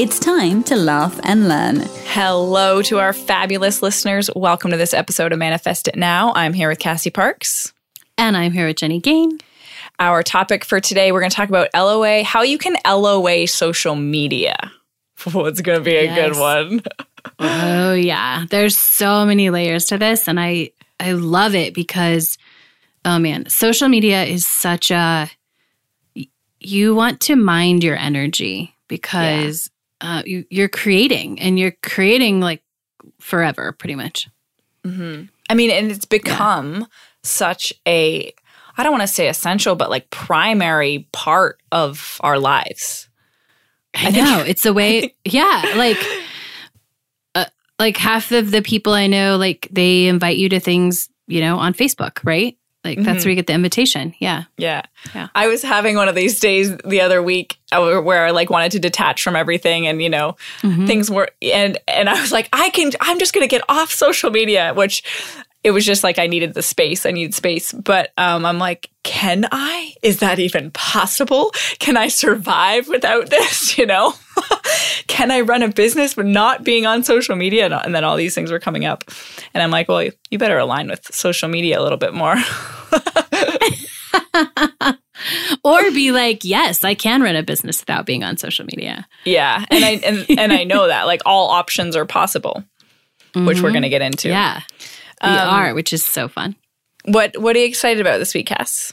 It's time to laugh and learn. Hello to our fabulous listeners. Welcome to this episode of Manifest It Now. I'm here with Cassie Parks. And I'm here with Jenny Gain. Our topic for today, we're going to talk about LOA, how you can LOA social media. Oh, it's going to be a yes. good one. oh yeah, there's so many layers to this and I I love it because oh man, social media is such a you want to mind your energy because. Uh, you, you're creating and you're creating like forever pretty much. Mm-hmm. I mean, and it's become yeah. such a I don't want to say essential, but like primary part of our lives. I, I know it's the way. yeah, like uh, like half of the people I know, like they invite you to things, you know, on Facebook, right? Like mm-hmm. that's where you get the invitation. Yeah. Yeah. Yeah. I was having one of these days the other week uh, where I like wanted to detach from everything and you know mm-hmm. things were and and I was like I can I'm just going to get off social media which it was just like I needed the space. I needed space. But um, I'm like, can I? Is that even possible? Can I survive without this? You know, can I run a business but not being on social media? And then all these things were coming up. And I'm like, well, you better align with social media a little bit more. or be like, yes, I can run a business without being on social media. Yeah. And I and, and I know that like all options are possible, mm-hmm. which we're mm-hmm. going to get into. Yeah. We um, are, which is so fun. What What are you excited about this week, Cass?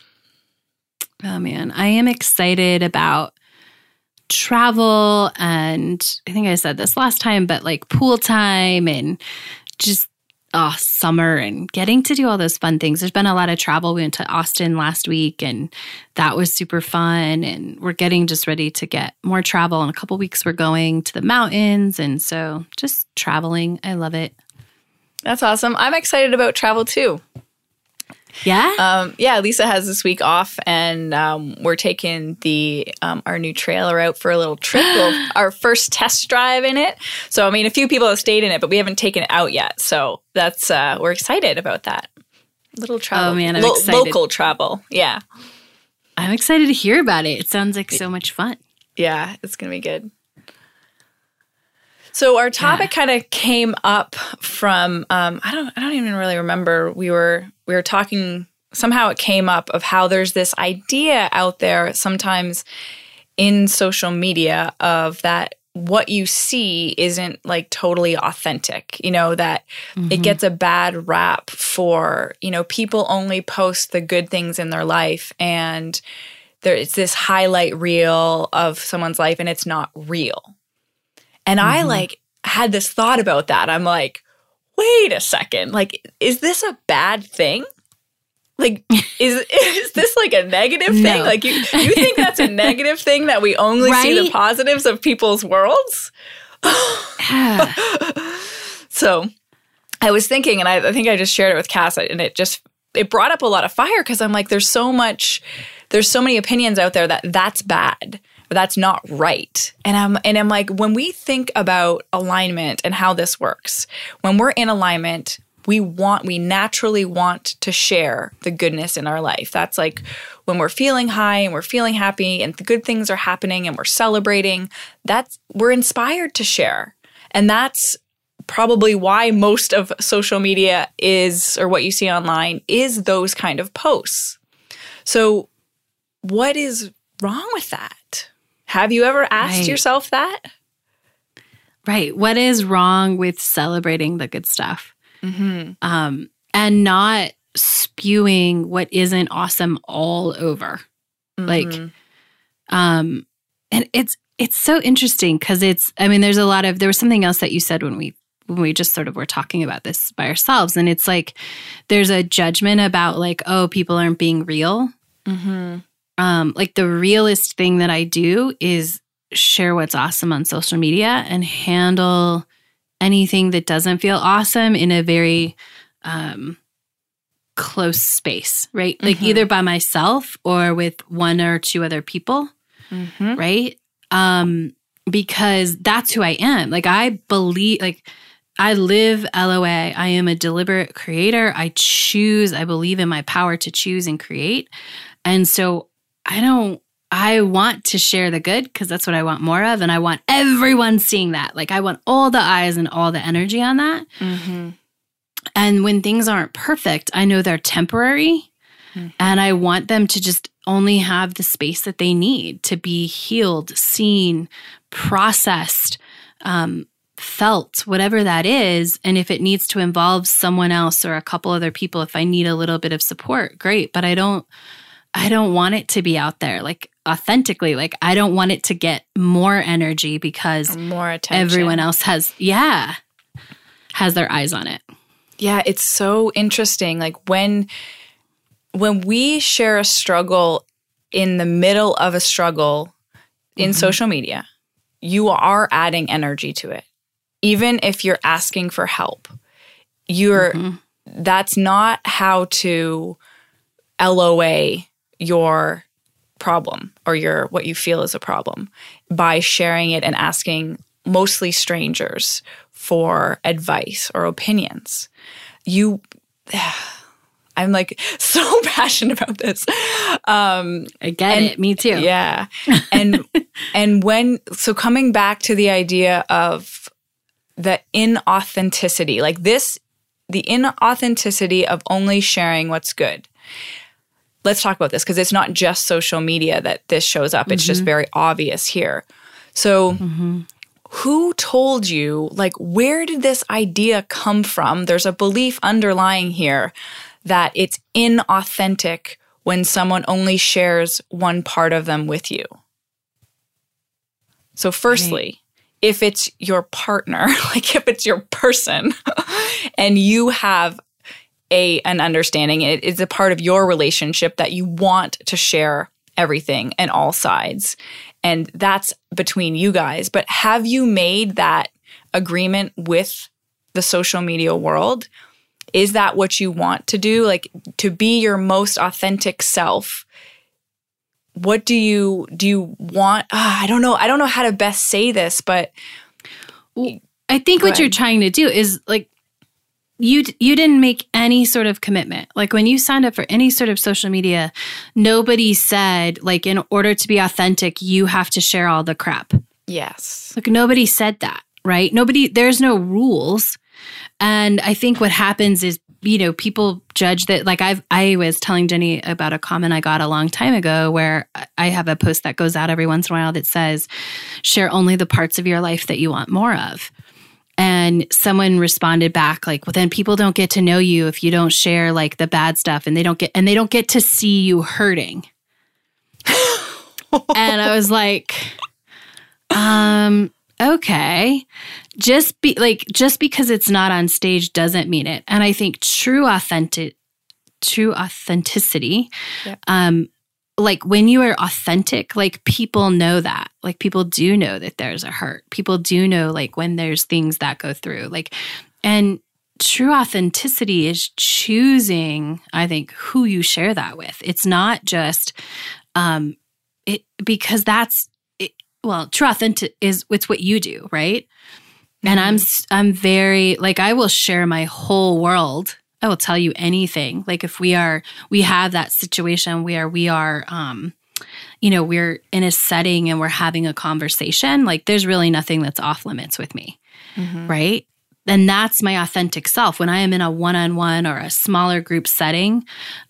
Oh man, I am excited about travel and I think I said this last time, but like pool time and just oh, summer and getting to do all those fun things. There's been a lot of travel. We went to Austin last week and that was super fun. And we're getting just ready to get more travel. In a couple weeks, we're going to the mountains. And so just traveling. I love it. That's awesome. I'm excited about travel too. Yeah. Um, yeah. Lisa has this week off, and um, we're taking the um, our new trailer out for a little trip. we'll, our first test drive in it. So, I mean, a few people have stayed in it, but we haven't taken it out yet. So that's uh, we're excited about that. Little travel. Oh man, I'm Lo- excited. Local travel. Yeah. I'm excited to hear about it. It sounds like so much fun. Yeah, it's gonna be good. So our topic yeah. kind of came up from um, I don't I don't even really remember. We were we were talking somehow it came up of how there's this idea out there sometimes in social media of that what you see isn't like totally authentic you know that mm-hmm. it gets a bad rap for you know people only post the good things in their life and there's this highlight reel of someone's life and it's not real and mm-hmm. I like had this thought about that. I'm like, wait a second. Like, is this a bad thing? Like, is is this like a negative thing? No. Like, you you think that's a negative thing that we only right? see the positives of people's worlds? so, I was thinking, and I, I think I just shared it with Cass, and it just it brought up a lot of fire because I'm like, there's so much, there's so many opinions out there that that's bad that's not right. And I'm and I'm like when we think about alignment and how this works, when we're in alignment, we want we naturally want to share the goodness in our life. That's like when we're feeling high and we're feeling happy and the good things are happening and we're celebrating, that's we're inspired to share. And that's probably why most of social media is or what you see online is those kind of posts. So what is wrong with that? Have you ever asked right. yourself that? Right. What is wrong with celebrating the good stuff? Mm-hmm. Um, and not spewing what isn't awesome all over. Mm-hmm. Like, um, and it's it's so interesting because it's. I mean, there's a lot of there was something else that you said when we when we just sort of were talking about this by ourselves, and it's like there's a judgment about like, oh, people aren't being real. Mm-hmm um, like the realest thing that I do is share what's awesome on social media and handle anything that doesn't feel awesome in a very um, close space, right? Like Mhm. either by myself or with one or two other people, Mm-hmm. right? Um, because that's who I am. Like I believe, like I live LOA. I am a deliberate creator. I choose. I believe in my power to choose and create, and so I don't. I want to share the good because that's what I want more of, and I want everyone seeing that. Like I want all the eyes and all the energy on that. Mm-hmm. And when things aren't perfect, I know they're temporary Mhm. and I want them to just only have the space that they need to be healed, seen, processed, um, felt, whatever that is. And if it needs to involve someone else or a couple other people, if I need a little bit of support, great. But I don't, I don't want it to be out there like authentically. Like I don't want it to get more energy because More attention. everyone else has, yeah, has their eyes on it. Yeah, it's so interesting. Like when when we share a struggle in the middle of a struggle in social media, you are adding energy to it. Even if you're asking for help. You're Mhm. that's not how to LOA your problem or your what you feel is a problem by sharing it and asking mostly strangers for advice or opinions. You I'm like so passionate about this. Um I get And- it. Me too. yeah. And and when so coming back to the idea of the inauthenticity, like this the inauthenticity of only sharing what's good. Let's talk about this because it's not just social media that this shows up. It's just very obvious here. So Mm-hmm. who told you like where did this idea come from there's a belief underlying here that it's inauthentic when someone only shares one part of them with you so firstly if it's your partner like if it's your person and you have a an understanding. It is a part of your relationship that you want to share everything and all sides. And that's between you guys. But have you made that agreement with the social media world? Is that what you want to do? Like to be your most authentic self what do you do you want? Ah, i don't know. I don't know how to best say this but I think what you're trying to do is like you you didn't make any sort of commitment. Like when you signed up for any sort of social media, nobody said like in order to be authentic, you have to share all the crap. yes Like nobody said that, right? Nobody there's no rules. And I think what happens is, you know, people judge that like I've I was telling Jenny about a comment I got a long time ago where I have a post that goes out every once in a while that says share only the parts of your life that you want more of. And someone responded back like, "Well then people don't get to know you if you don't share like the bad stuff and they don't get and they don't get to see you hurting." and I was like, um okay just be like just because it's not on stage doesn't mean it and i think true authentic true authenticity Yeah. um like when you are authentic like people know that. Like people do know that there's a hurt. People do know like when there's things that go through. Like and true authenticity is choosing i think who you share that with. It's not just um it because that's it, well true authentic is it's what you do right? And i'm I'm very like i will share my whole world i will tell you anything. Like if we are we have that situation where we are um you know we're in a setting and we're having a conversation like there's really nothing that's off limits with me Mhm. right? And that's my authentic self. When i am in a one-on-one or a smaller group setting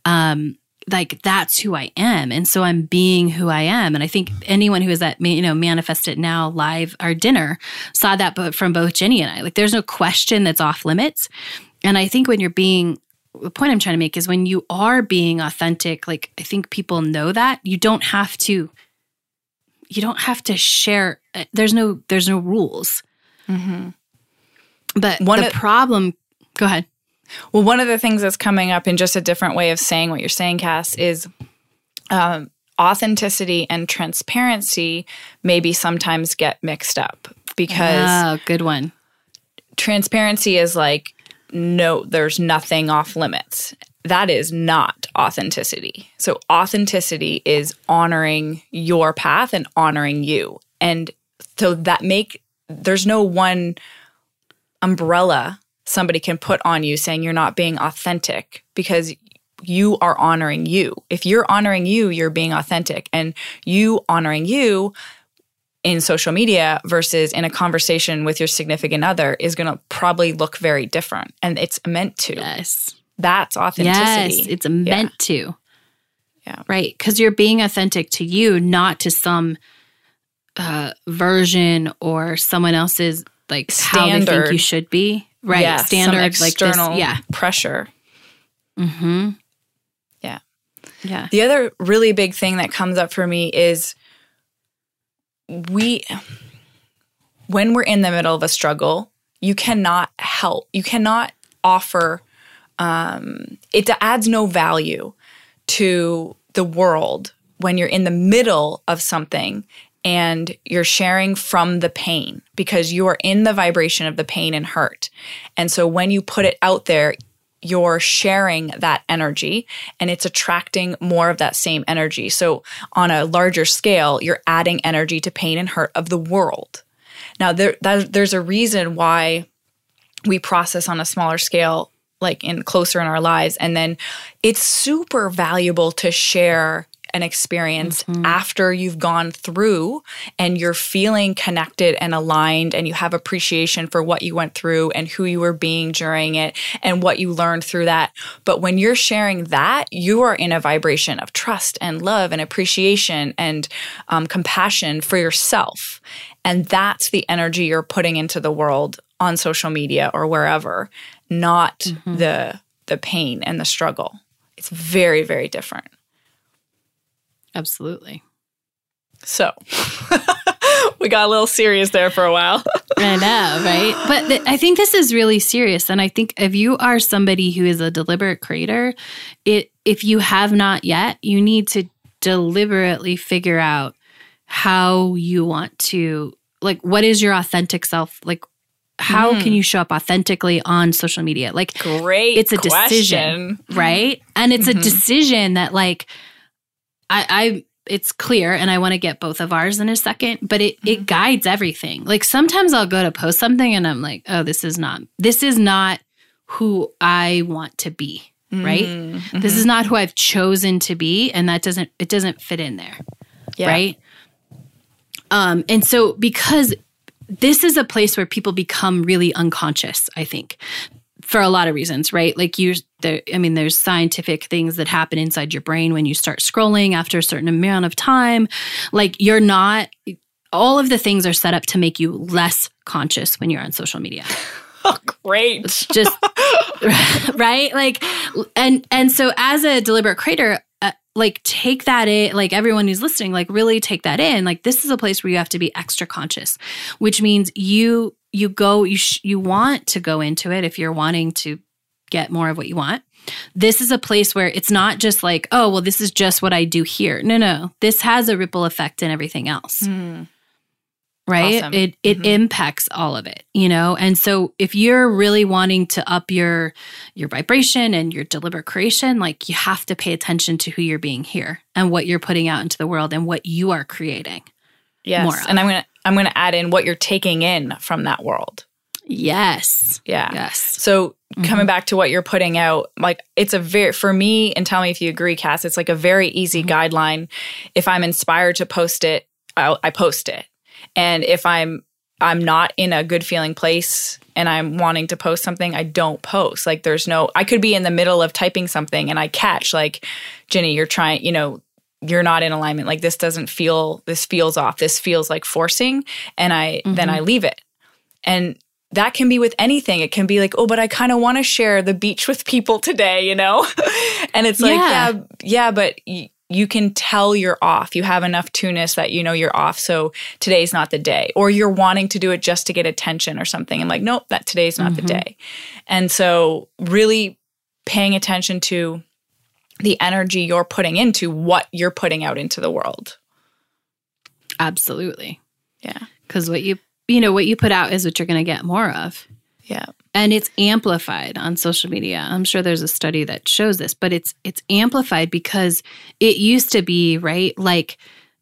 um like that's who i am. And so i'm being who i am. And i think anyone who is at you know manifest it now live our dinner saw that from both jenny and i. Like there's no question that's off limits and i think when you're being the point i'm trying to make is when you are being authentic like i think people know that you don't have to you don't have to share uh, there's no there's no rules Mhm. but One the of- problem go ahead Well, one of the things that's coming up in just a different way of saying what you're saying, Cass, is um, authenticity and transparency maybe sometimes get mixed up because Oh, good one. transparency is like no there's nothing off limits. That is not authenticity. So authenticity is honoring your path and honoring you. And so that make there's no one umbrella somebody can put on you saying you're not being authentic because you are honoring you. If you're honoring you you're being authentic. And you honoring you in social media versus in a conversation with your significant other is going to probably look very different and it's meant to Yes. that's authenticity Yes, it's meant to. Yeah. Right. Because you're being authentic to you, not to some uh, version or someone else's like how they think you should be. Right. yeah, Standard like this. external Yeah. pressure Mm-hmm. Yeah. Yeah. The other really big thing that comes up for me is we, when we're in the middle of a struggle, you cannot help, you cannot offer, um, it adds no value to the world when you're in the middle of something and you're sharing from the pain because you are in the vibration of the pain and hurt. And so when you put it out there, you're sharing that energy and it's attracting more of that same energy. So, on a larger scale, you're adding energy to pain and hurt of the world. Now, there, that, there's a reason why we process on a smaller scale, like in closer in our lives. And then it's super valuable to share an experience after you've gone through and you're feeling connected and aligned and you have appreciation for what you went through and who you were being during it and what you learned through that. But when you're sharing that, you are in a vibration of trust and love and appreciation and um, compassion for yourself. And that's the energy you're putting into the world on social media or wherever, not the the pain and the struggle. It's very, very different. Absolutely. So we got a little serious there for a while. I know, right? But th- I think this is really serious, and I think if you are somebody who is a deliberate creator, it if you have not yet, you need to deliberately figure out how you want to like what is your authentic self like how can mm-hmm. you show up authentically on social media like Great. it's a question. decision right and it's a mm-hmm. decision that like i i it's clear and i want to get both of ours in a second but it it mm-hmm. guides everything. Like sometimes i'll go to post something and i'm like oh this is not this is not who i want to be right? Mm-hmm. This is mm-hmm. not who i've chosen to be and that doesn't it doesn't fit in there Yeah. right? Um, and so because this is a place where people become really unconscious, I think, for a lot of reasons, right? Like you, there, I mean, there's scientific things that happen inside your brain when you start scrolling after a certain amount of time. Like you're not. All of the things are set up to make you less conscious when you're on social media Great. just right like and and so as a deliberate creator uh, like take that in like everyone who's listening like really take that in like this is a place where you have to be extra conscious which means you you go you sh- you want to go into it if you're wanting to get more of what you want. This is a place where it's not just like oh well this is just what i do here. No no. This has a ripple effect in everything else. Hmm. Right? Awesome. it it mm-hmm. impacts all of it you know? And so if you're really wanting to up your your vibration and your deliberate creation like you have to pay attention to who you're being here and what you're putting out into the world and what you are creating Yes. More and I'm gonna I'm gonna add in what you're taking in from that world. yes Yeah. yes So coming mm-hmm. back to what you're putting out, like it's a very for me, and tell me if you agree, Cass. It's like a very easy mm-hmm. guideline. If I'm inspired to post it, I, I post it, and if I'm I'm not in a good feeling place and I'm wanting to post something, I don't post. Like there's no I could be in the middle of typing something and I catch like, Jenny, you're trying, you know, you're not in alignment. Like this doesn't feel this feels off. This feels like forcing. And I then I mm-hmm. leave it. And that can be with anything. It can be like, oh, but I kind of want to share the beach with people today, you know? and it's like, Yeah. yeah, yeah, but y- you can tell you're off. You have enough tunis that you know you're off. So today's not the day. Or you're wanting to do it just to get attention or something. And like, nope, that today's not the mm-hmm. day. And so really paying attention to the energy you're putting into what you're putting out into the world. Absolutely. Yeah. Because what you, you know, what you put out is what you're going to get more of. Yeah. and it's amplified on social media i'm sure there's a study that shows this but it's it's amplified because it used to be right like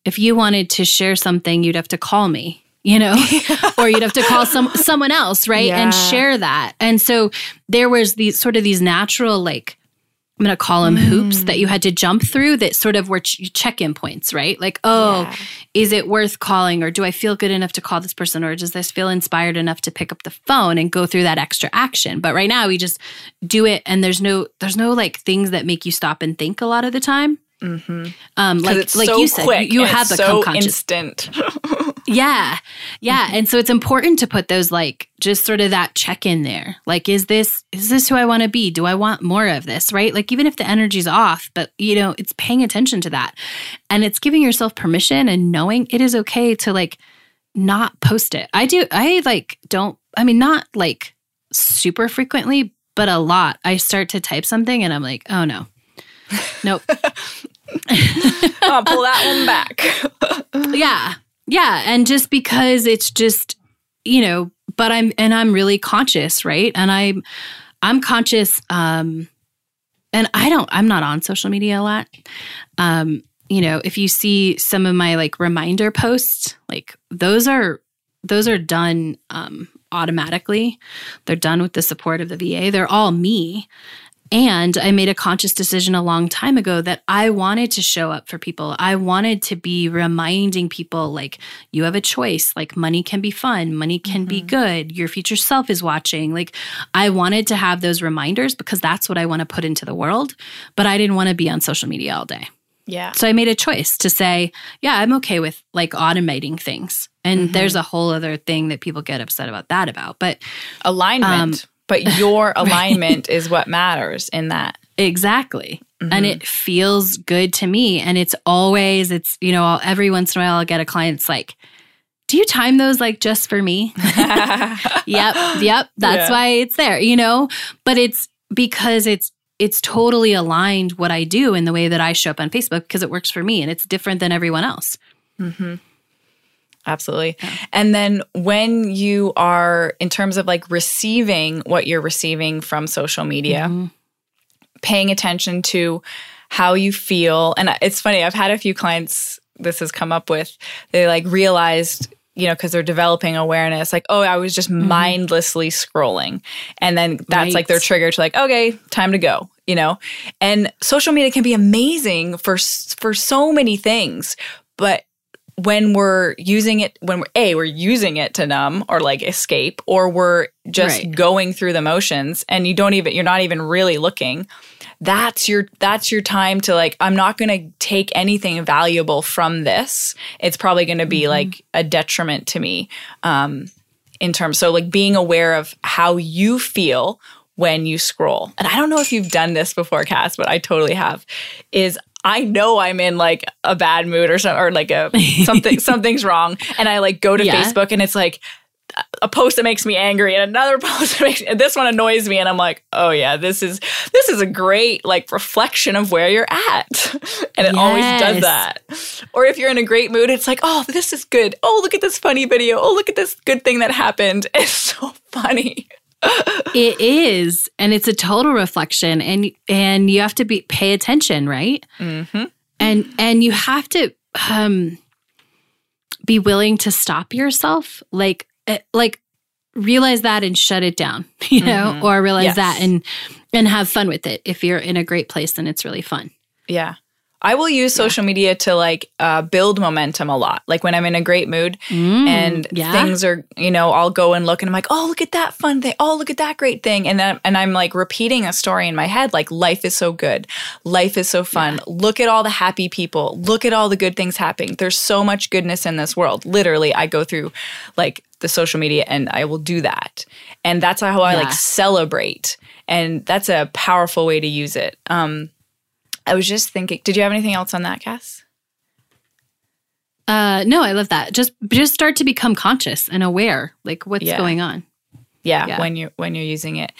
if you wanted to share something you'd have to call me you know or you'd have to call some someone else right and share that and so there was these sort of these natural like i'm going to call them hoops that you had to jump through that sort of were ch- check-in points right like oh Yeah. is it worth calling or do I feel good enough to call this person or does this feel inspired enough to pick up the phone and go through that extra action? But right now we just do it and there's no there's no like things that make you stop and think a lot of the time. Mm-hmm. Um like like so you said you and have the so conscious. instant. Yeah. Yeah. Mm-hmm. And so it's important to put those like just sort of that check in there. Like, is this, is this who I want to be? Do I want more of this? Right. Like, even if the energy's off, but you know, it's paying attention to that. And it's giving yourself permission and knowing it is okay to like not post it. I do, I like don't, I mean, not like super frequently, but a lot. I start to type something and I'm like, oh no. Nope. I'll pull that one back. yeah yeah and just because it's just you know but i'm and i'm really conscious right? And i'm i'm conscious um and i don't i'm not on social media a lot. Um you know if you see some of my like reminder posts like those are those are done um automatically. They're done with the support of the va they're all me and I made a conscious decision a long time ago that I wanted to show up for people. I wanted to be reminding people like, you have a choice. Like, money can be fun, money can be mm-hmm. good. Your future self is watching. Like, I wanted to have those reminders because that's what I want to put into the world. But I didn't want to be on social media all day. Yeah. So I made a choice to say, yeah, I'm okay with like automating things. And mm-hmm. there's a whole other thing that people get upset about that about. But Alignment. Um, but your alignment is what matters in that. Exactly. And mm-hmm. it feels good to me. And it's always, it's, you know, I'll- every once in a while I'll get a client that's like, do you time those like just for me? yep. Yep. That's Yeah. why it's there, you know? But it's because it's, it's totally aligned what I do in the way that I show up on Facebook because it works for me and it's different than everyone else. Mm-hmm. Absolutely. And then when you are, in terms of like receiving what you're receiving from social media, Mhm. paying attention to how you feel. And it's funny, I've had a few clients this has come up with, they like realized, you know, because they're developing awareness, like, oh, I was just mindlessly scrolling. And then that's like their trigger to like, okay, time to go, you know? And social media can be amazing for for so many things, but when we're using it when we're a we're using it to numb or like escape or we're just Right. going through the motions and you don't even you're not even really looking that's your that's your time to like i'm not going to take anything valuable from this. It's probably going to be like a detriment to me um in terms so like being aware of how you feel when you scroll. And i don't know if you've done this before cass but i totally have is I know I'm in like a bad mood or something, or like a something something's wrong, and I like go to Yeah. Facebook and it's like a post that makes me angry and another post that makes this one annoys me, and I'm like, oh yeah, this is this is a great like reflection of where you're at, and it always does that. Or if you're in a great mood, it's like, oh, this is good. Oh, look at this funny video. Oh, look at this good thing that happened. It's so funny. It is, and it's a total reflection, and and you have to be pay attention, right? Mm-hmm. And and you have to um, be willing to stop yourself, like eh, like realize that and shut it down, you know, Mhm. or realize Yes. that and and have fun with it. If you're in a great place, and it's really fun. Yeah. I will use social media to like uh, build momentum a lot. Like when I'm in a great mood Mm, and yeah. things are, you know, I'll go and look and I'm like, oh, look at that fun thing. Oh, look at that great thing. And then, and I'm like repeating a story in my head, like life is so good. Life is so fun. Look at all the happy people. Look at all the good things happening. There's so much goodness in this world. Literally, I go through like the social media and I will do that. And that's how I Yeah. like celebrate. And that's a powerful way to use it. Um, I was just thinking, did you have anything else on that, Cass? Uh, no, I love that. Just just start to become conscious and aware, like what's Yeah. going on. Yeah, Yeah. when you're when you're using it.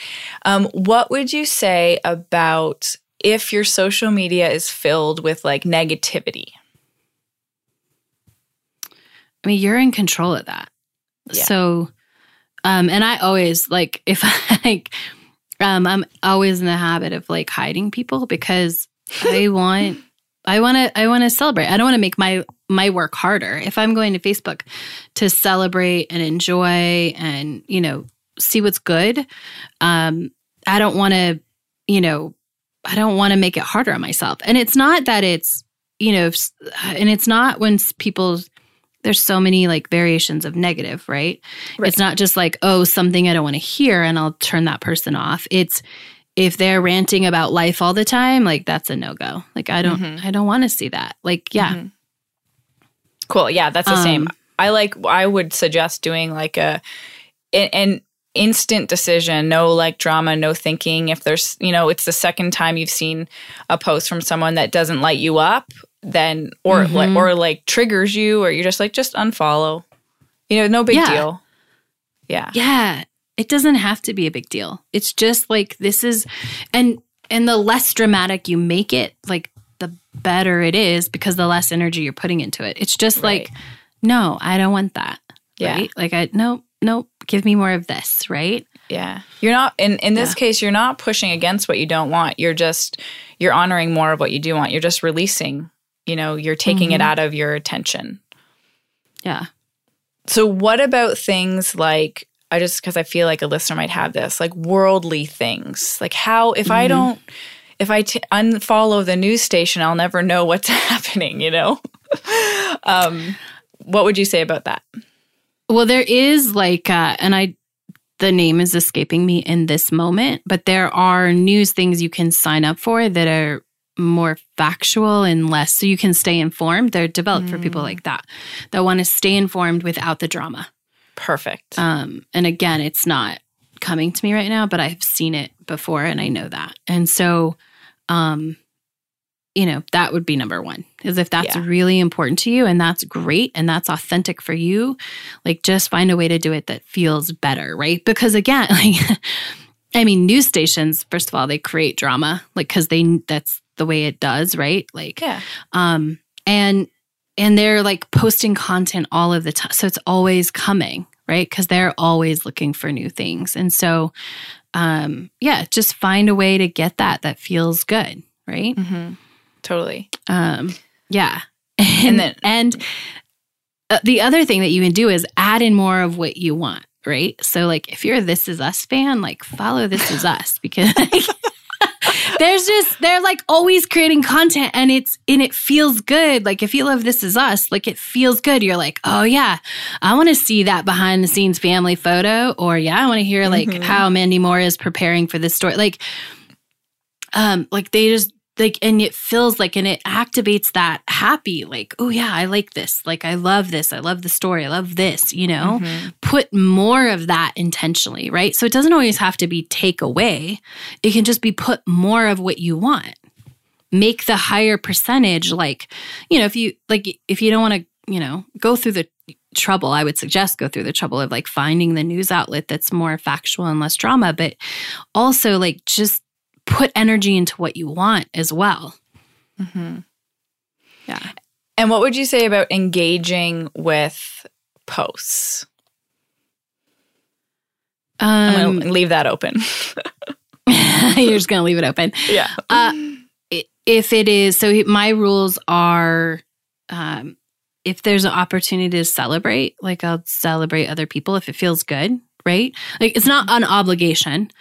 Um, what would you say about if your social media is filled with like negativity? I mean, you're in control of that. Yeah. So, um, and I always like if I like, um, I'm always in the habit of like hiding people because I want, I want to, I want to celebrate. I don't want to make my my work harder. If I'm going to Facebook to celebrate and enjoy and you know see what's good, um, I don't want to, you know, I don't want to make it harder on myself. And it's not that it's, you know, and it's not when people there's so many like variations of negative, right? right? It's not just like, oh, something I don't want to hear and I'll turn that person off. It's if they're ranting about life all the time, like that's a no-go. Like I don't mm-hmm. I don't want to see that. Like, yeah. Mm-hmm. Cool. Yeah, that's the um, same. I like I would suggest doing like a an instant decision, no like drama, no thinking. If there's, you know, it's the second time you've seen a post from someone that doesn't light you up, then or mm-hmm. like or like triggers you or you're just like just unfollow. You know, no big yeah. deal. Yeah. Yeah. It doesn't have to be a big deal. It's just like this is and and the less dramatic you make it, like the better it is because the less energy you're putting into it. It's just right. like no, I don't want that. Yeah. Right? Like I no, no, give me more of this, right? Yeah. You're not in in this yeah. case you're not pushing against what you don't want. You're just you're honoring more of what you do want. You're just releasing you know, you're taking mm-hmm. it out of your attention. Yeah. So, what about things like, I just, because I feel like a listener might have this, like worldly things? Like, how, if mm-hmm. I don't, if I t- unfollow the news station, I'll never know what's happening, you know? um, what would you say about that? Well, there is like, uh, and I, the name is escaping me in this moment, but there are news things you can sign up for that are more factual and less so you can stay informed. They're developed mm. for people mm. like that that want to stay informed without the drama. Perfect. Um, and again, it's not coming to me right now, but I've seen it before and I know that. And so, um, you know, that would be number one is if that's yeah. really important to you and that's great and that's authentic for you, like just find a way to do it that feels better, right? Because again, like, I mean, news stations, first of all, they create drama, like, cause they, that's the way it does, right? Like, yeah. Um, and and they're like posting content all of the time, so it's always coming, right? Because they're always looking for new things, and so, um, yeah, just find a way to get that that feels good, right? Mm-hmm. Totally. Um, yeah, and, and then and uh, the other thing that you can do is add in more of what you want right? So like if you're a This Is Us fan, like follow This Is Us because there's just they're like always creating content and it's and it feels good. Like if you love This Is Us, like it feels good. You're like, oh yeah, I want to see that behind the scenes family photo, or yeah, I want to hear like mm-hmm. how Mandy Moore is preparing for this story. Like, um, like they just like and it feels like and it activates that happy like oh yeah i like this. Like i love this. I love the story. I love this you know? Mm-hmm. put more of that intentionally right? So it doesn't always have to be take away. It can just be put more of what you want. Make the higher percentage like you know if you like if you don't want to you know go through the trouble i would suggest go through the trouble of like finding the news outlet that's more factual and less drama but also like just put energy into what you want as well. Mm-hmm. Yeah. And what would you say about engaging with posts? Um, I'm going to leave that open. you're just going to leave it open. Yeah. Uh, if it is, so my rules are um, if there's an opportunity to celebrate, like I'll celebrate other people if it feels good right? Like it's not an obligation.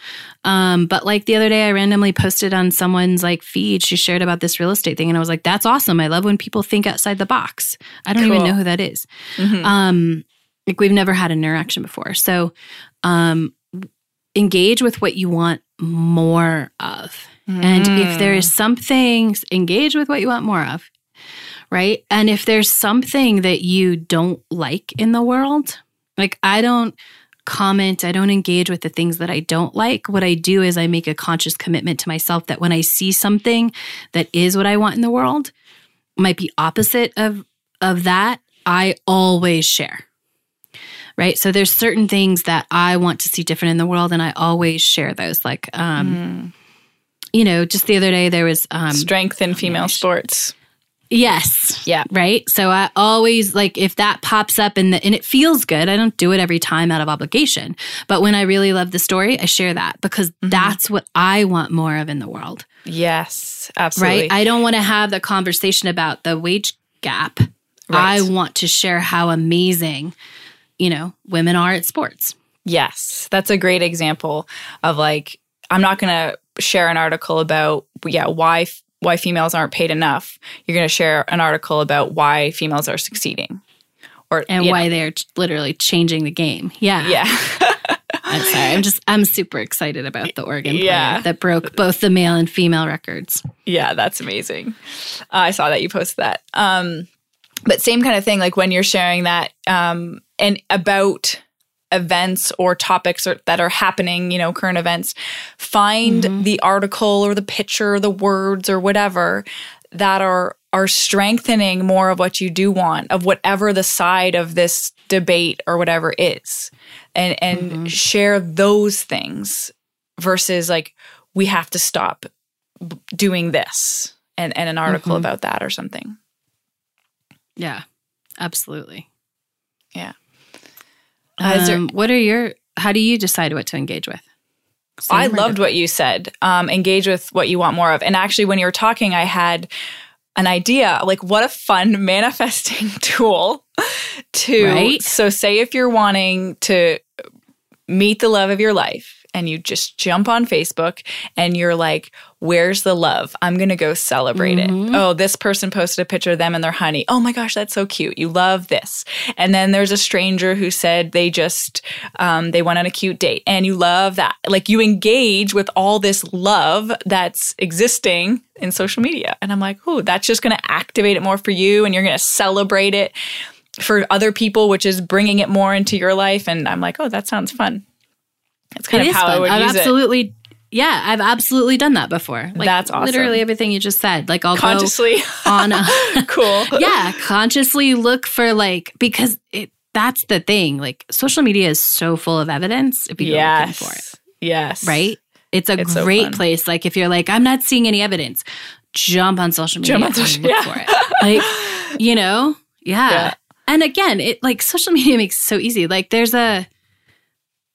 Um, but like the other day I randomly posted on someone's like feed, she shared about this real estate thing and I was like, that's awesome. I love when people think outside the box. I don't cool. even know who that is. Mm-hmm. Um, like we've never had an interaction before. So um engage with what you want more of. Mm. And if there is mm. something, engage with what you want more of. Right. And if there's something that you don't like in the world, like I don't comment. I don't engage with the things that I don't like. What I do is I make a conscious commitment to myself that when I see something that is what I want in the world, might be opposite of of that, I always share. Right? So there's certain things that I want to see different in the world and I always share those like um mm. you know, just the other day there was um Strength in female sports. Yes. Yeah. Right? So I always like if that pops up and the, and it feels good, I don't do it every time out of obligation. But when I really love the story, I share that because Mm-hmm. that's what I want more of in the world. Yes, absolutely. Right? I don't want to have the conversation about the wage gap. Right. I want to share how amazing, you know, women are at sports. Yes, that's a great example of like I'm not going to share an article about yeah why why females aren't paid enough. You're going to share an article about why females are succeeding, or and why know, they're literally changing the game. Yeah. yeah, I'm sorry. I'm just I'm super excited about the Oregon player Yeah. that broke both the male and female records. yeah, that's amazing. Uh, I saw that you posted that. Um, but same kind of thing, like when you're sharing that um, and about events or topics or, that are happening, you know, current events, find mm-hmm. the article or the picture, or the words or whatever that are are strengthening more of what you do want of whatever the side of this debate or whatever is. And and mm-hmm. share those things versus like we have to stop b- doing this and and an article mm-hmm. about that or something. Yeah. Absolutely. yeah Is there- Um, what are your how do you decide what to engage with? I Same or loved what you said. Um, engage with what you want more of. And actually, when you were talking, I had an idea like what a fun manifesting tool to. Right? So, say if you're wanting to meet the love of your life and you just jump on Facebook and you're like, Where's the love? I'm going to go celebrate it. Oh, this person posted a picture of them and their honey. Oh my gosh, that's so cute. You love this. And then there's a stranger who said they just, um, they went on a cute date and you love that. Like you engage with all this love that's existing in social media. And I'm like, oh, that's just going to activate it more for you and you're going to celebrate it for other people, which is bringing it more into your life. And I'm like, oh, that sounds fun. That's kind It of how I fun. would I've use it. absolutely yeah, I've absolutely done that before. Like That's awesome. Literally everything you just said. Like I'll Consciously. go on a cool. yeah, consciously look for like because it that's the thing. Like social media is so full of evidence if you go looking for it, Yes. right? It's a It's great fun. place. Like if you're like, I'm not seeing any evidence, jump on social media Jump on and social- look yeah. for it. Like, you know, yeah. Yeah. And again, it like social media makes it so easy. Like there's a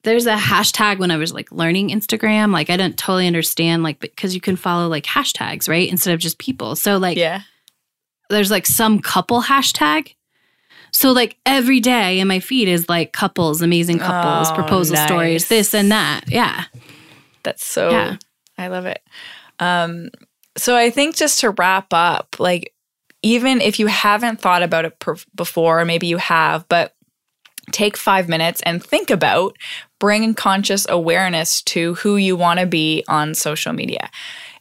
there's a hashtag when I was like learning Instagram. Like I didn't totally understand like because you can follow like hashtags, right? Instead of just people. So like Yeah. there's like some couple hashtag. So like every day in my feed is like couples, amazing couples, Oh, proposal nice. stories, this and that. Yeah. That's so Yeah. I love it. Um so I think just to wrap up, like even if you haven't thought about it per- before, or maybe you have, but take 5 minutes and think about bringing conscious awareness to who you want to be on social media.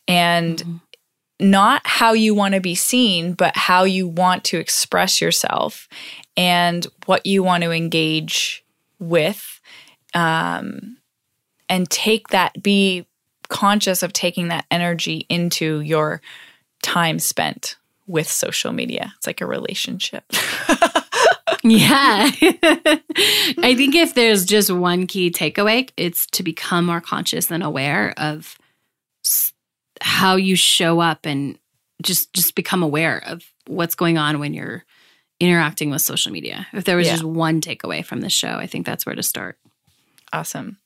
And not how you want to be seen, but how you want to express yourself and what you want to engage with. Um, and take that, be conscious of taking that energy into your time spent with social media. It's like a relationship. Yeah. I think if there's just one key takeaway, it's to become more conscious and aware of how you show up and just just become aware of what's going on when you're interacting with social media. If there was Yeah. just one takeaway from the show, I think that's where to start. Awesome.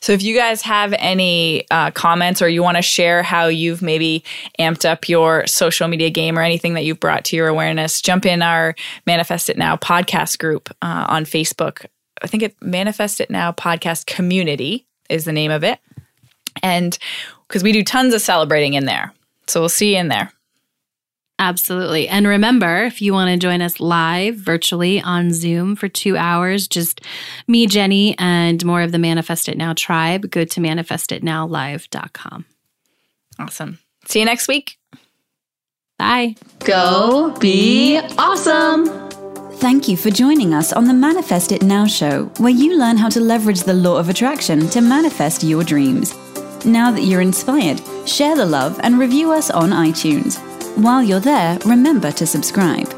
So, if you guys have any uh, comments or you want to share how you've maybe amped up your social media game or anything that you've brought to your awareness, jump in our Manifest It Now podcast group uh, on Facebook. I think it Manifest It Now podcast community is the name of it. And because we do tons of celebrating in there. So, we'll see you in there. Absolutely. And remember, if you want to join us live virtually on Zoom for two hours, just me, Jenny, and more of the Manifest It Now tribe, go to manifestitnowlive.com. Awesome. See you next week. Bye. Go be awesome. Thank you for joining us on the Manifest It Now show, where you learn how to leverage the law of attraction to manifest your dreams. Now that you're inspired, share the love and review us on iTunes. While you're there, remember to subscribe.